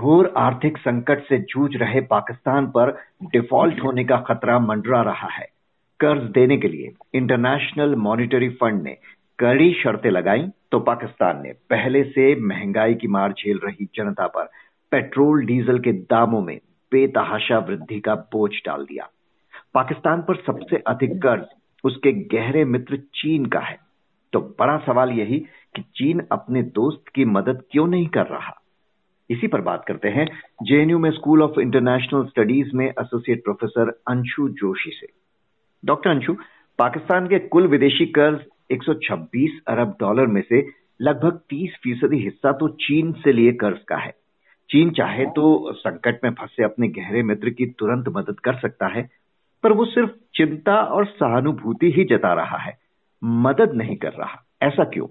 घोर आर्थिक संकट से जूझ रहे पाकिस्तान पर डिफ़ॉल्ट होने का खतरा मंडरा रहा है। कर्ज देने के लिए इंटरनेशनल मॉनिटरी फंड ने कड़ी शर्तें लगाई तो पाकिस्तान ने पहले से महँगाई की मार झेल रही जनता पर पेट्रोल, डीजल के दामों में बेतहाशा वृद्धि का बोझ डाल दिया। पाकिस्तान पर सबसे अधिक कर्ज उसके गहरे मित्र चीन का है। तो बड़ा सवाल यही कि चीन अपने दोस्त की मदद क्यों नहीं कर रहा? इसी पर बात करते हैं। जेएनयू में स्कूल ऑफ़ इंटरनेशनल स्टडीज़ में एसोसिएट प्रोफेसर अंशु जोशी से। डॉक्टर अंशु, पाकिस्तान के कुल विदेशी कर्ज 126 अरब डॉलर में से लगभग 30 फ़ीसदी हिस्सा तो चीन से लिए कर्ज का है। चीन चाहे तो संकट में फंसे अपने गहरे मित्र की तुरंत मदद कर सकता है, पर वो सिर्फ़ चिंता और सहानुभूति ही जता रहा है। मदद नहीं कर रहा। ऐसा क्यों?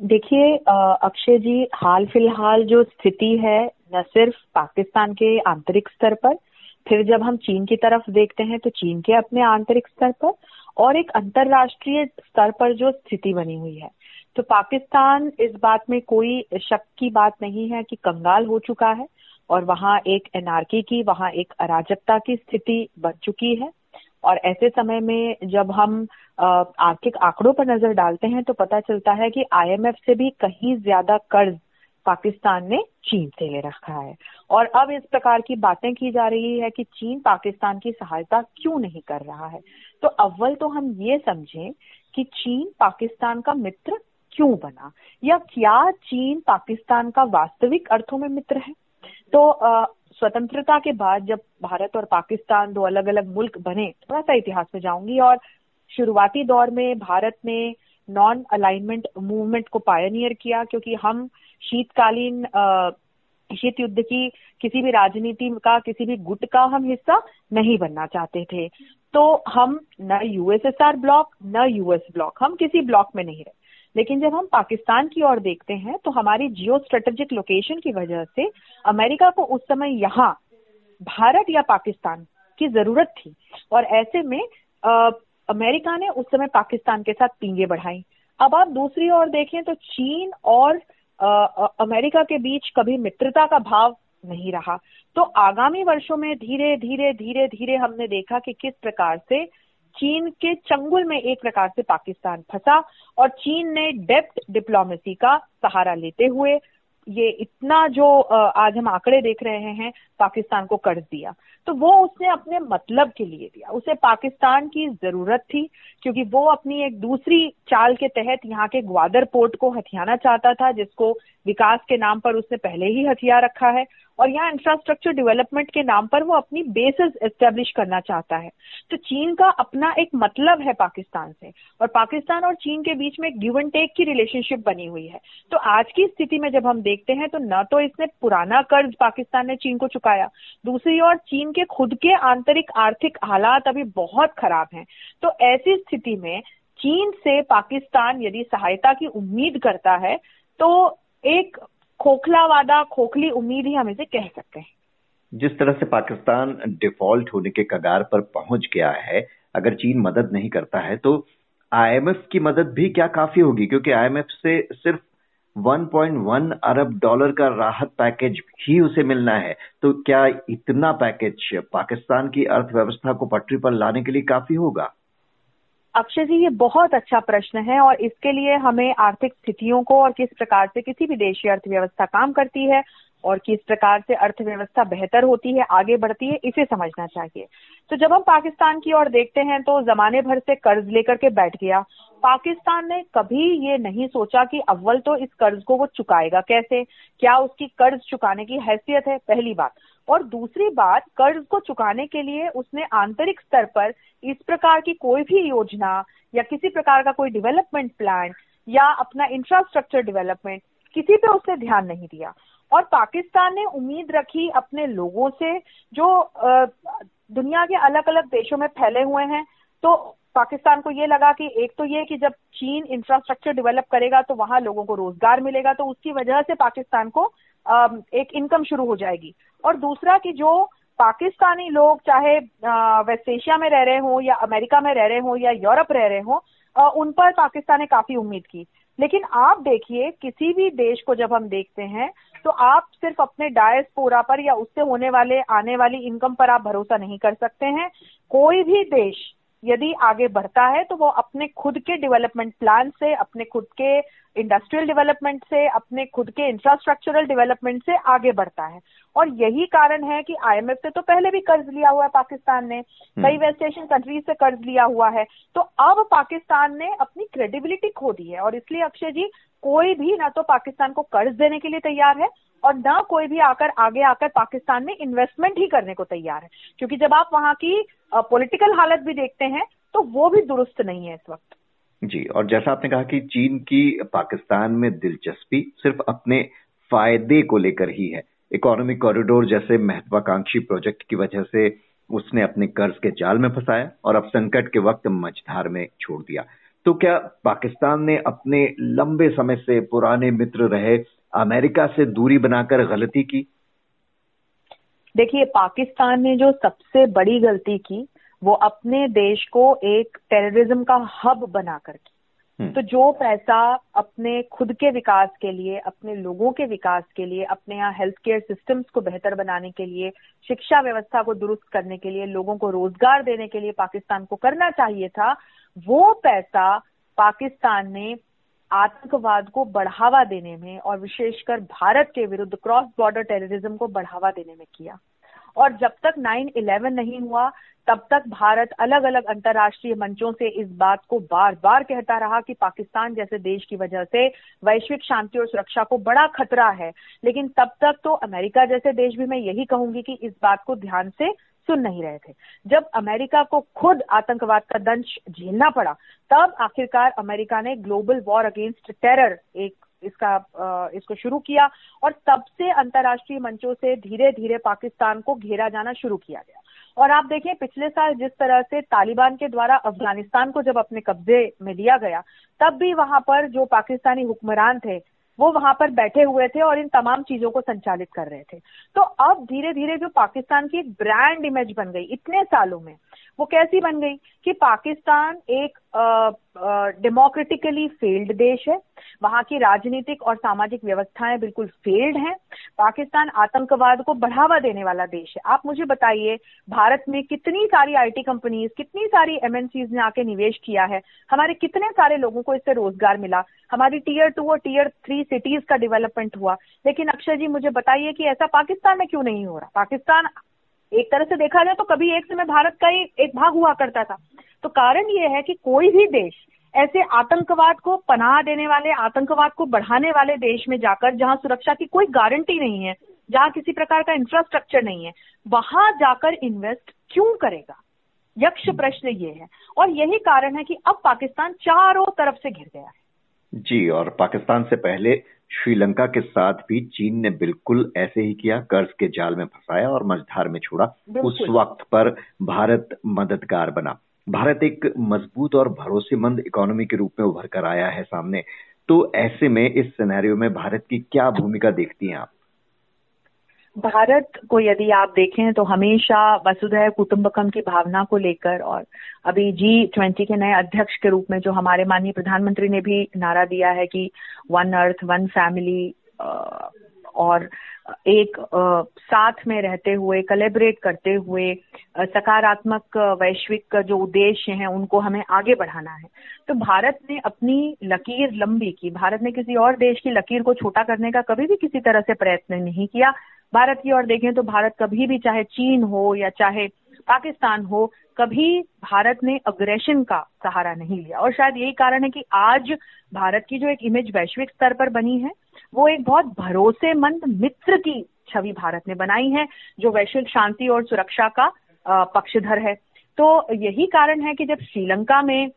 देखिए अक्षय जी हाल फ़िलहाल जो स्थिति है, न सिर्फ़ पाकिस्तान के आंतरिक स्तर पर, फिर जब हम चीन की तरफ़ देखते हैं तो चीन के अपने आंतरिक स्तर पर और एक अंतरराष्ट्रीय स्तर पर जो स्थिति बनी हुई है। तो पाकिस्तान इस बात में कोई शक की बात नहीं है कि कंगाल हो चुका है और वहाँ एक एनआरकी की, वहाँ एक अराजकता की स्थिति बन चुकी है। और ऐसे समय में जब हम आर्थिक आंकड़ों पर नज़र डालते हैं तो पता चलता है कि आईएमएफ से भी कहीं ज़्यादा कर्ज पाकिस्तान ने चीन से ले रखा है। और अब इस प्रकार की बातें की जा रही है कि चीन पाकिस्तान की सहायता क्यों नहीं कर रहा है। तो अव्वल तो हम ये समझें कि चीन पाकिस्तान का मित्र क्यों बना? या क्या चीन पाकिस्तान का वास्तविक अर्थों में मित्र है? तो स्वतंत्रता के बाद जब भारत और पाकिस्तान दो अलग अलग मुल्क बने थोड़ा सा इतिहास में जाऊँगी और शुरुआती दौर में भारत ने नॉन अलाइनमेंट मूवमेंट को पायनियर किया क्योंकि हम शीतकालीन शीत युद्ध की किसी भी राजनीति का, किसी भी गुट का हम हिस्सा नहीं बनना चाहते थे। तो हम न यूएसएसआर ब्लॉक न यूएस ब्लॉक हम किसी ब्लॉक में नहीं रहे। लेकिन जब हम पाकिस्तान की ओर देखते हैं तो हमारी जियो स्ट्रेटेजिक लोकेशन की वजह से अमेरिका को उस समय यहाँ भारत या पाकिस्तान की ज़रूरत थी। और ऐसे में आ, अमेरिका ने उस समय पाकिस्तान के साथ पींगे बढ़ाई। अब आप दूसरी ओर देखें तो चीन और आ, अमेरिका के बीच कभी मित्रता का भाव नहीं रहा। तो आगामी वर्षों में धीरे धीरे धीरे धीरे हमने देखा कि किस प्रकार से चीन के चंगुल में एक प्रकार से पाकिस्तान फंसा और चीन ने डेप्ट डिप्लोमेसी का सहारा लेते हुए ये इतना जो आज हम आंकड़े देख रहे हैं, पाकिस्तान को कर्ज दिया। तो वो उसने अपने मतलब के लिए दिया। उसे पाकिस्तान की ज़रूरत थी, क्योंकि वो अपनी एक दूसरी चाल के तहत यहाँ के ग्वादर पोर्ट को हथियाना चाहता था, जिसको विकास के नाम पर उसने पहले ही हथियार रखा है और यहाँ इंफ्रास्ट्रक्चर डेवलपमेंट के नाम पर वो अपनी बेसिस एस्टेब्लिश करना चाहता है। तो चीन का अपना एक मतलब है पाकिस्तान से और पाकिस्तान और चीन के बीच में गिव एंड टेक की रिलेशनशिप बनी हुई है। तो आज की स्थिति में जब हम देखते हैं तो न तो इसने पुराना कर्ज पाकिस्तान ने चीन को चुकाया, दूसरी ओर चीन के खुद के आंतरिक आर्थिक हालात अभी बहुत खराब हैं। तो ऐसी स्थिति में चीन से पाकिस्तान यदि सहायता की उम्मीद करता है तो एक खोखला वादा खोखली उम्मीद ही हम इसे कह सकते हैं। जिस तरह से पाकिस्तान डिफ़ॉल्ट होने के कगार पर पहुँच गया है, अगर चीन मदद नहीं करता है तो आईएमएफ की मदद भी क्या काफ़ी होगी? क्योंकि आईएमएफ से सिर्फ़ 1.1 अरब डॉलर का राहत पैकेज ही उसे मिलना है। तो क्या इतना पैकेज पाकिस्तान की अर्थव्यवस्था को पटरी पर लाने के लिए काफ़ी होगा? अक्षय जी, ये बहुत अच्छा प्रश्न है और इसके लिए हमें आर्थिक स्थितियों को और किस प्रकार से किसी भी देश की अर्थव्यवस्था काम करती है और किस प्रकार से अर्थव्यवस्था बेहतर होती है, आगे बढ़ती है, इसे समझना चाहिए। तो जब हम पाकिस्तान की ओर देखते हैं तो जमाने भर से कर्ज लेकर के बैठ गया। पाकिस्तान ने कभी ये नहीं सोचा कि अव्वल तो इस कर्ज को वो चुकाएगा कैसे? क्या उसकी कर्ज चुकाने की हैसियत है? पहली बात। और दूसरी बात, कर्ज को चुकाने के लिए उसने आंतरिक स्तर पर इस प्रकार की कोई भी योजना या किसी प्रकार का कोई डेवलपमेंट प्लान या अपना इंफ्रास्ट्रक्चर डेवलपमेंट किसी पे उसने ध्यान नहीं दिया। और पाकिस्तान ने उम्मीद रखी अपने लोगों से, जो दुनिया के अलग अलग देशों में फैले हुए हैं तो पाकिस्तान को ये लगा कि एक तो ये कि जब चीन इंफ्रास्ट्रक्चर डेवलप करेगा तो वहाँ लोगों को रोज़गार मिलेगा तो उसकी वजह से पाकिस्तान को एक इनकम शुरू हो जाएगी। और दूसरा कि जो पाकिस्तानी लोग, चाहे वेस्ट एशिया में रह रहे हों या अमेरिका में रह रहे हों या यूरोप रह रहे हों उन पर पाकिस्तान ने काफ़ी उम्मीद की। लेकिन आप देखिए, किसी भी देश को जब हम देखते हैं तो आप सिर्फ़ अपने डायस्पोरा पर या उससे होने वाले, आने वाली इनकम पर आप भरोसा नहीं कर सकते हैं। कोई भी देश यदि आगे बढ़ता है तो वो अपने खुद के डेवलपमेंट प्लान से, अपने खुद के इंडस्ट्रियल डेवलपमेंट से, अपने खुद के इंफ्रास्ट्रक्चरल डेवलपमेंट से आगे बढ़ता है। और यही कारण है कि आईएमएफ से तो पहले भी कर्ज लिया हुआ है पाकिस्तान ने। हम्म। कई वेस्ट एशियन कंट्रीज़ से कर्ज लिया हुआ है। तो अब पाकिस्तान ने अपनी क्रेडिबिलिटी खो दी है। और इसलिए अक्षय जी कोई भी ना तो पाकिस्तान को कर्ज देने के लिए तैयार है और ना कोई भी आकर आगे आकर पाकिस्तान में इन्वेस्टमेंट ही करने को तैयार है। क्योंकि जब आप वहाँ की पॉलिटिकल हालत भी देखते हैं तो वो भी दुरुस्त नहीं है इस वक्त। जी और जैसा आपने कहा कि चीन की पाकिस्तान में दिलचस्पी सिर्फ़ अपने फ़ायदे को लेकर ही है। इकोनॉमिक कॉरिडोर जैसे महत्वाकांक्षी प्रोजेक्ट की वजह से उसने अपने कर्ज के जाल में फंसाया और अब संकट के वक्त मझधार में छोड़ दिया तो क्या पाकिस्तान ने अपने लंबे समय से पुराने मित्र रहे अमेरिका से दूरी बनाकर गलती की देखिए, पाकिस्तान ने जो सबसे बड़ी गलती की, वो अपने देश को एक टेररिज्म का हब बनाकर की। तो जो पैसा अपने खुद के विकास के लिए, अपने लोगों के विकास के लिए, अपने यहाँ हेल्थ केयर सिस्टम्स को बेहतर बनाने के लिए, शिक्षा व्यवस्था को दुरुस्त करने के लिए, लोगों को रोज़गार देने के लिए पाकिस्तान को करना चाहिए था, वो पैसा पाकिस्तान ने आतंकवाद को बढ़ावा देने में और विशेषकर भारत के विरुद्ध क्रॉस बॉर्डर टेररिज्म को बढ़ावा देने में किया। और जब तक 9/11 नहीं हुआ, तब तक भारत अलग अलग अंतर्राष्ट्रीय मंचों से इस बात को बार बार कहता रहा कि पाकिस्तान जैसे देश की वजह से वैश्विक शांति और सुरक्षा को बड़ा खतरा है। लेकिन तब तक तो अमेरिका जैसे देश भी मैं यही कहूँगी कि इस बात को ध्यान से सुन नहीं रहे थे। जब अमेरिका को खुद आतंकवाद का दंश झेलना पड़ा, तब आखिरकार अमेरिका ने ग्लोबल वॉर अगेंस्ट टेरर, एक इसका इसको शुरू किया और तब से अंतर्राष्ट्रीय मंचों से धीरे धीरे पाकिस्तान को घेरा जाना शुरू किया गया। और आप देखें पिछले साल जिस तरह से तालिबान के द्वारा अफ़गानिस्तान को जब अपने कब्जे में लिया गया, तब भी वहाँ पर जो पाकिस्तानी हुक्मरान थे, वो वहाँ पर बैठे हुए थे और इन तमाम चीज़ों को संचालित कर रहे थे। तो अब धीरे धीरे जो पाकिस्तान की एक ब्रांड इमेज बन गई, इतने सालों में वो कैसी बन गई कि पाकिस्तान एक डेमोक्रेटिकली फेल्ड देश है। वहाँ की राजनीतिक और सामाजिक व्यवस्थाएँ बिल्कुल फेल्ड हैं। पाकिस्तान आतंकवाद को बढ़ावा देने वाला देश है। आप मुझे बताइए, भारत में कितनी सारी आईटी कंपनीज़ कितनी सारी एमएनसीज ने आके निवेश किया है? हमारे कितने सारे लोगों को इससे रोज़गार मिला? हमारी टीयर टू और टीयर थ्री सिटीज़ का डेवलपमेंट हुआ। लेकिन अक्षय जी, मुझे बताइए कि ऐसा पाकिस्तान में क्यों नहीं हो रहा? पाकिस्तान एक तरह से देखा जाए तो कभी एक समय भारत का ही एक भाग हुआ करता था। तो कारण ये है कि कोई भी देश ऐसे आतंकवाद को पनाह देने वाले आतंकवाद को बढ़ाने वाले देश में जाकर जहाँ सुरक्षा की कोई गारंटी नहीं है जहाँ किसी प्रकार का इंफ्रास्ट्रक्चर नहीं है वहाँ जाकर इन्वेस्ट क्यों करेगा? यक्ष प्रश्न ये है। और यही कारण है कि अब पाकिस्तान चारों तरफ़ से घिर गया है। जी और पाकिस्तान से पहले श्रीलंका के साथ भी चीन ने बिल्कुल ऐसे ही किया कर्ज के जाल में फंसाया और मझधार में छोड़ा। उस वक्त पर भारत मददगार बना। भारत एक मज़बूत और भरोसेमंद इकोनॉमी के रूप में उभर कर आया है सामने। तो ऐसे में इस सिनेरियो में भारत की क्या भूमिका देखती हैं आप? भारत को यदि आप देखें तो हमेशा वसुधैव कुटुंबकम की भावना को लेकर और अभी जी ट्वेंटी के नए अध्यक्ष के रूप में जो हमारे माननीय प्रधानमंत्री ने भी नारा दिया है कि वन अर्थ वन फैमिली और एक साथ में रहते हुए कलेबरेट करते हुए सकारात्मक वैश्विक जो उद्देश्य हैं, उनको हमें आगे बढ़ाना है। तो भारत ने अपनी लकीर लंबी की। भारत ने किसी और देश की लकीर को छोटा करने का कभी भी किसी तरह से प्रयत्न नहीं किया। भारत की ओर देखें तो भारत कभी भी चाहे चीन हो या चाहे पाकिस्तान हो, कभी भारत ने अग्रेशन का सहारा नहीं लिया। और शायद यही कारण है कि आज भारत की जो एक इमेज वैश्विक स्तर पर बनी है वो एक बहुत भरोसेमंद मित्र की छवि भारत ने बनाई है, जो वैश्विक शांति और सुरक्षा का पक्षधर है। तो यही कारण है कि जब श्रीलंका में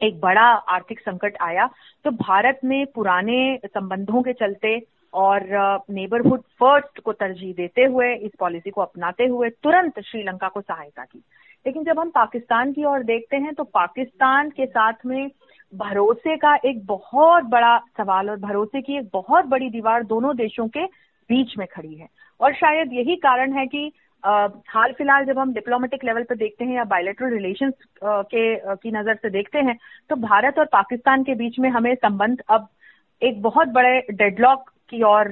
एक बड़ा आर्थिक संकट आया तो भारत ने पुराने संबंधों के चलते और नेबरहुड फ़र्स्ट को तरजीह देते हुए, इस पॉलिसी को अपनाते हुए तुरंत श्रीलंका को सहायता की। लेकिन जब हम पाकिस्तान की ओर देखते हैं तो पाकिस्तान के साथ में भरोसे का एक बहुत बड़ा सवाल और भरोसे की एक बहुत बड़ी दीवार दोनों देशों के बीच में खड़ी है। और शायद यही कारण है कि आ, हाल फ़िलहाल जब हम डिप्लोमेटिक लेवल पर देखते हैं या बायोलेटरल रिलेशन के की नज़र से देखते हैं तो भारत और पाकिस्तान के बीच में हमें संबंध अब एक बहुत बड़े डेडलॉक की ओर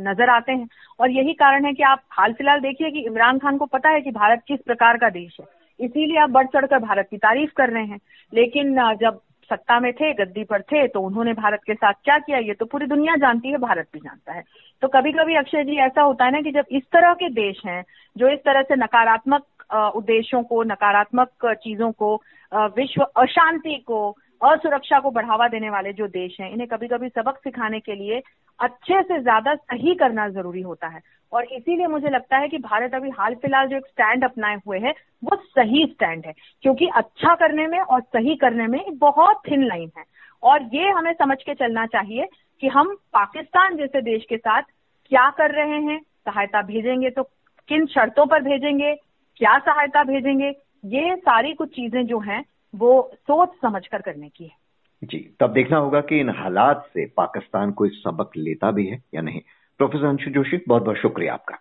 नज़र आते हैं। और यही कारण है कि आप हाल फ़िलहाल देखिए कि इमरान खान को पता है कि भारत किस प्रकार का देश है। इसीलिए आप बढ़ चढ़कर भारत की तारीफ़ कर रहे हैं। लेकिन जब सत्ता में थे, गद्दी पर थे तो उन्होंने भारत के साथ क्या किया? ये तो पूरी दुनिया जानती है, भारत भी जानता है। तो कभी कभी अक्षय जी, ऐसा होता है ना कि जब इस तरह के देश हैं, जो इस तरह से नकारात्मक उद्देश्यों को, नकारात्मक चीज़ों को विश्व अशांति को असुरक्षा को बढ़ावा देने वाले जो देश हैं, इन्हें कभी कभी सबक सिखाने के लिए अच्छे से ज़्यादा सही करना ज़रूरी होता है। और इसीलिए मुझे लगता है कि भारत अभी हाल फ़िलहाल जो एक स्टैंड अपनाए हुए है, वो सही स्टैंड है। क्योंकि अच्छा करने में और सही करने में एक बहुत थिन लाइन है। और ये हमें समझ के चलना चाहिए कि हम पाकिस्तान जैसे देश के साथ क्या कर रहे हैं, सहायता भेजेंगे तो किन शर्तों पर भेजेंगे, क्या सहायता भेजेंगे, ये सारी कुछ चीज़ें जो हैं वो सोच समझ कर करने की है। जी, तब देखना होगा कि इन हालात से पाकिस्तान कोई सबक लेता भी है या नहीं। प्रोफेसर अंशु जोशी बहुत बहुत शुक्रिया आपका।